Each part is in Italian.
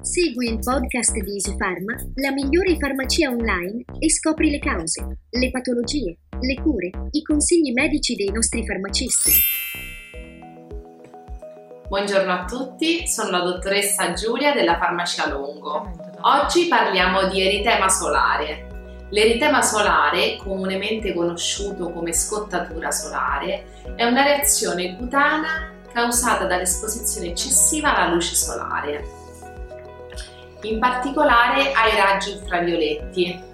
Segui il podcast di EasyPharma, la migliore farmacia online e scopri le cause, le patologie, le cure, i consigli medici dei nostri farmacisti. Buongiorno a tutti, sono la dottoressa Giulia della Farmacia Longo. Oggi parliamo di eritema solare. L'eritema solare, comunemente conosciuto come scottatura solare, è una reazione cutanea causata dall'esposizione eccessiva alla luce solare in particolare ai raggi ultravioletti.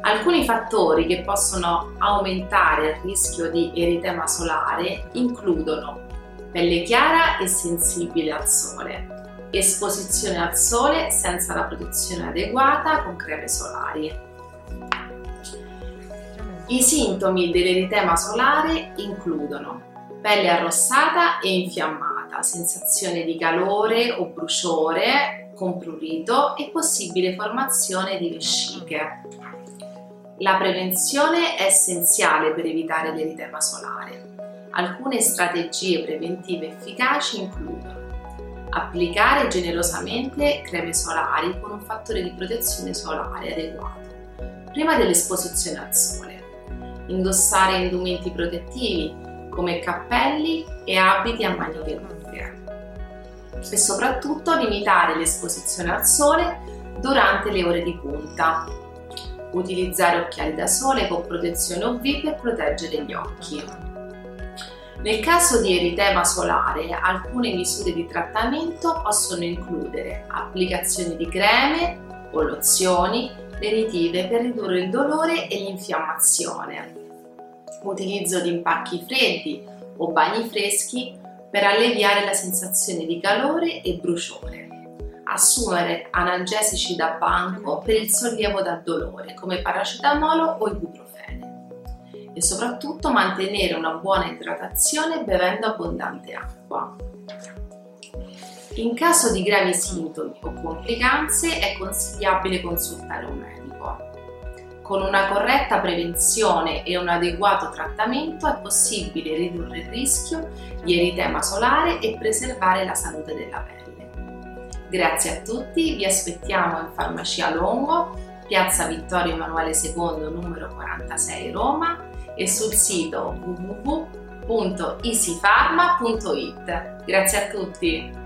Alcuni fattori che possono aumentare il rischio di eritema solare includono pelle chiara e sensibile al sole, esposizione al sole senza la protezione adeguata con creme solari. I sintomi dell'eritema solare includono pelle arrossata e infiammata, sensazione di calore o bruciore, con prurito e possibile formazione di vesciche. La prevenzione è essenziale per evitare l'eritema solare. Alcune strategie preventive efficaci includono applicare generosamente creme solari con un fattore di protezione solare adeguato prima dell'esposizione al sole, indossare indumenti protettivi come cappelli e abiti a maniche lunghe e soprattutto limitare l'esposizione al sole durante le ore di punta. Utilizzare occhiali da sole con protezione UV per proteggere gli occhi. Nel caso di eritema solare, alcune misure di trattamento possono includere applicazioni di creme o lozioni lenitive per ridurre il dolore e l'infiammazione, utilizzo di impacchi freddi o bagni freschi per alleviare la sensazione di calore e bruciore. Assumere analgesici da banco per il sollievo dal dolore come paracetamolo o ibuprofene e soprattutto mantenere una buona idratazione bevendo abbondante acqua. In caso di gravi sintomi o complicanze è consigliabile consultare un medico. Con una corretta prevenzione e un adeguato trattamento è possibile ridurre il rischio di eritema solare e preservare la salute della pelle. Grazie a tutti, vi aspettiamo in Farmacia Longo, Piazza Vittorio Emanuele II numero 46 Roma e sul sito www.easypharma.it. Grazie a tutti!